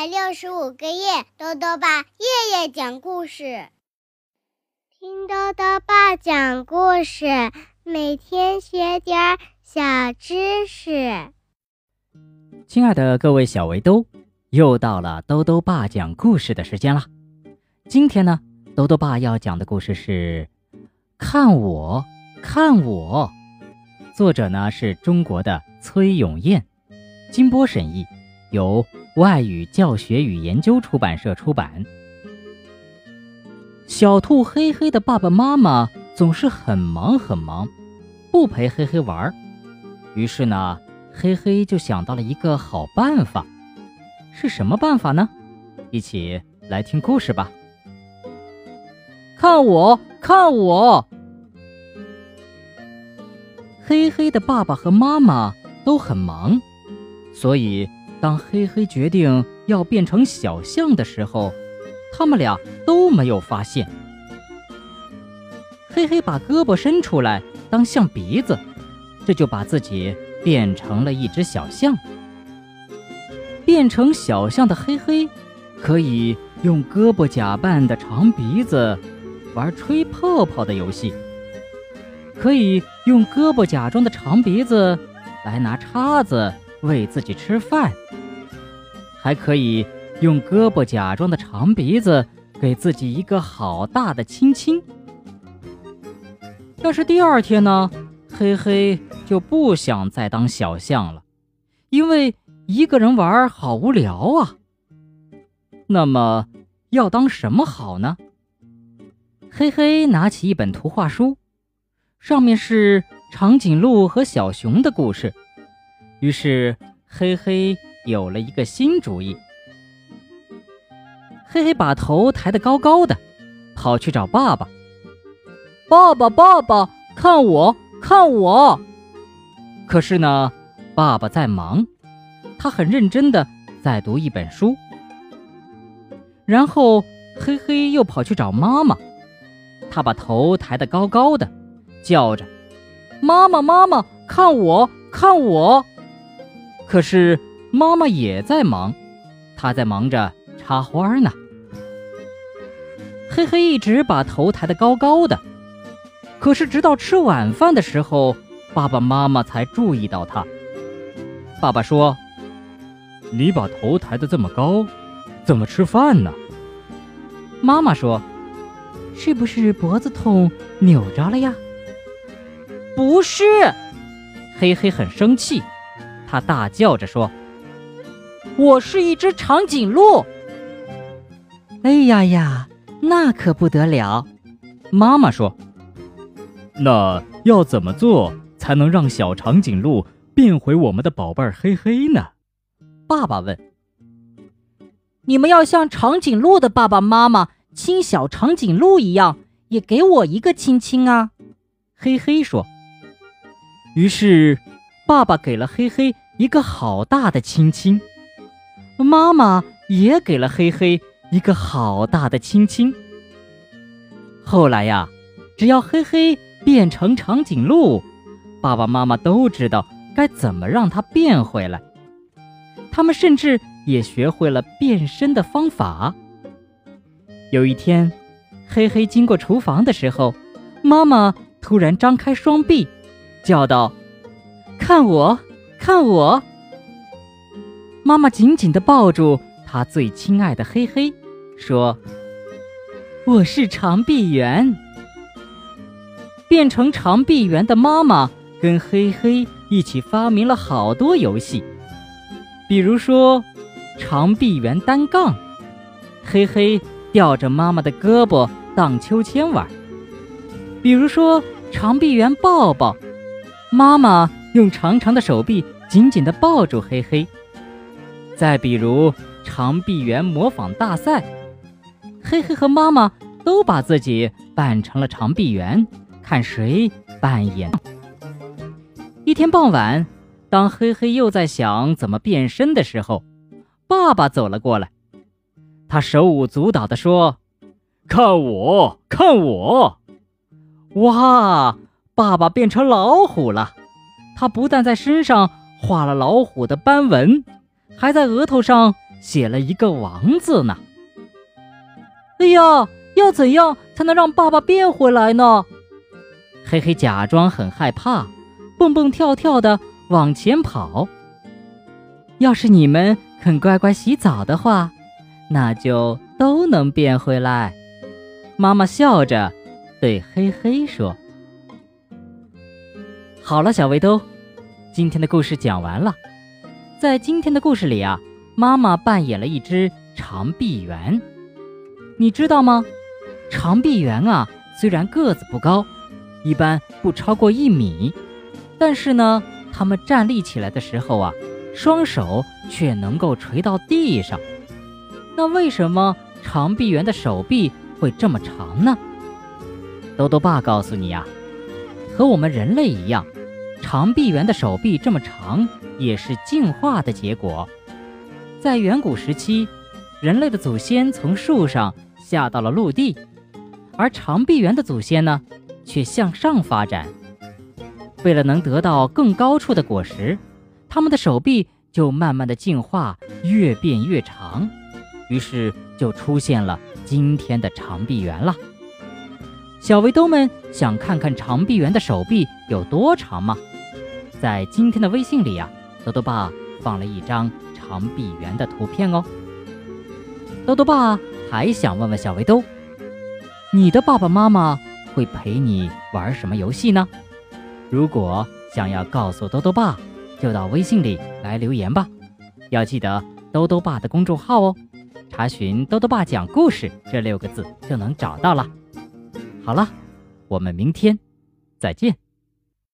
百六十五个夜，豆豆爸夜夜讲故事，听豆豆爸讲故事，每天学点小知识。亲爱的各位小围兜，又到了豆豆爸讲故事的时间了。今天呢，豆豆爸要讲的故事是《看我，看我》，作者呢是中国的崔永燕，金波审译，由。外语教学与研究出版社出版。小兔黑黑的爸爸妈妈总是很忙很忙，不陪黑黑玩。于是呢，黑黑就想到了一个好办法。是什么办法呢？一起来听故事吧。看我，看我！黑黑的爸爸和妈妈都很忙，所以。当黑黑决定要变成小象的时候，他们俩都没有发现。黑黑把胳膊伸出来当象鼻子，这就把自己变成了一只小象。变成小象的黑黑，可以用胳膊假扮的长鼻子玩吹泡泡的游戏，可以用胳膊假装的长鼻子来拿叉子喂自己吃饭。还可以用胳膊假装的长鼻子给自己一个好大的亲亲。要是第二天呢，黑黑就不想再当小象了，因为一个人玩好无聊啊。那么要当什么好呢？黑黑拿起一本图画书，上面是长颈鹿和小熊的故事。于是黑黑。有了一个新主意，嘿嘿，把头抬得高高的，跑去找爸爸。爸爸，爸爸，看我，看我！可是呢，爸爸在忙，他很认真的在读一本书。然后，嘿嘿又跑去找妈妈，他把头抬得高高的，叫着：“妈妈，妈妈，看我，看我！”可是。妈妈也在忙，她在忙着插花呢。嘿嘿，一直把头抬得高高的，可是直到吃晚饭的时候，爸爸妈妈才注意到他。爸爸说：“你把头抬得这么高，怎么吃饭呢？”妈妈说：“是不是脖子痛扭着了呀？”不是，嘿嘿很生气，他大叫着说。我是一只长颈鹿。哎呀呀，那可不得了！妈妈说：“那要怎么做才能让小长颈鹿变回我们的宝贝儿黑黑呢？”爸爸问：“你们要像长颈鹿的爸爸妈妈亲小长颈鹿一样，也给我一个亲亲啊！”黑黑说。于是，爸爸给了黑黑一个好大的亲亲。妈妈也给了黑黑一个好大的亲亲。后来呀，只要黑黑变成长颈鹿，爸爸妈妈都知道该怎么让它变回来。他们甚至也学会了变身的方法。有一天，黑黑经过厨房的时候，妈妈突然张开双臂，叫道：“看我，看我！”妈妈紧紧地抱住她最亲爱的黑黑，说：“我是长臂猿。”变成长臂猿的妈妈跟黑黑一起发明了好多游戏，比如说长臂猿单杠，黑黑吊着妈妈的胳膊荡秋千玩；比如说长臂猿抱抱，妈妈用长长的手臂紧紧地抱住黑黑。再比如长臂猿模仿大赛，黑黑和妈妈都把自己扮成了长臂猿，看谁扮演。一天傍晚，当黑黑又在想怎么变身的时候，爸爸走了过来，他手舞足蹈地说：“看我，看我！”哇，爸爸变成老虎了！他不但在身上画了老虎的斑纹。还在额头上写了一个王字呢。哎呀，要怎样才能让爸爸变回来呢？黑黑假装很害怕，蹦蹦跳跳的往前跑。要是你们肯乖乖洗澡的话，那就都能变回来。妈妈笑着对黑黑说：“好了，小围兜，今天的故事讲完了。在今天的故事里啊，妈妈扮演了一只长臂猿。你知道吗？长臂猿啊，虽然个子不高，一般不超过一米，但是呢，它们站立起来的时候啊。”双手却能够垂到地上，那为什么长臂猿的手臂会这么长呢？豆豆爸告诉你呀，和我们人类一样，长臂猿的手臂这么长也是进化的结果。在远古时期，人类的祖先从树上下到了陆地，而长臂猿的祖先呢，却向上发展，为了能得到更高处的果实。他们的手臂就慢慢的进化，越变越长，于是就出现了今天的长臂猿了。小围兜们想看看长臂猿的手臂有多长吗？在今天的微信里呀，豆豆爸放了一张长臂猿的图片哦。豆豆爸还想问问小围兜，你的爸爸妈妈会陪你玩什么游戏呢？如果想要告诉豆豆爸。就到微信里来留言吧，要记得兜兜爸的公众号哦，查询“兜兜爸讲故事”这六个字就能找到了。好了，我们明天再见。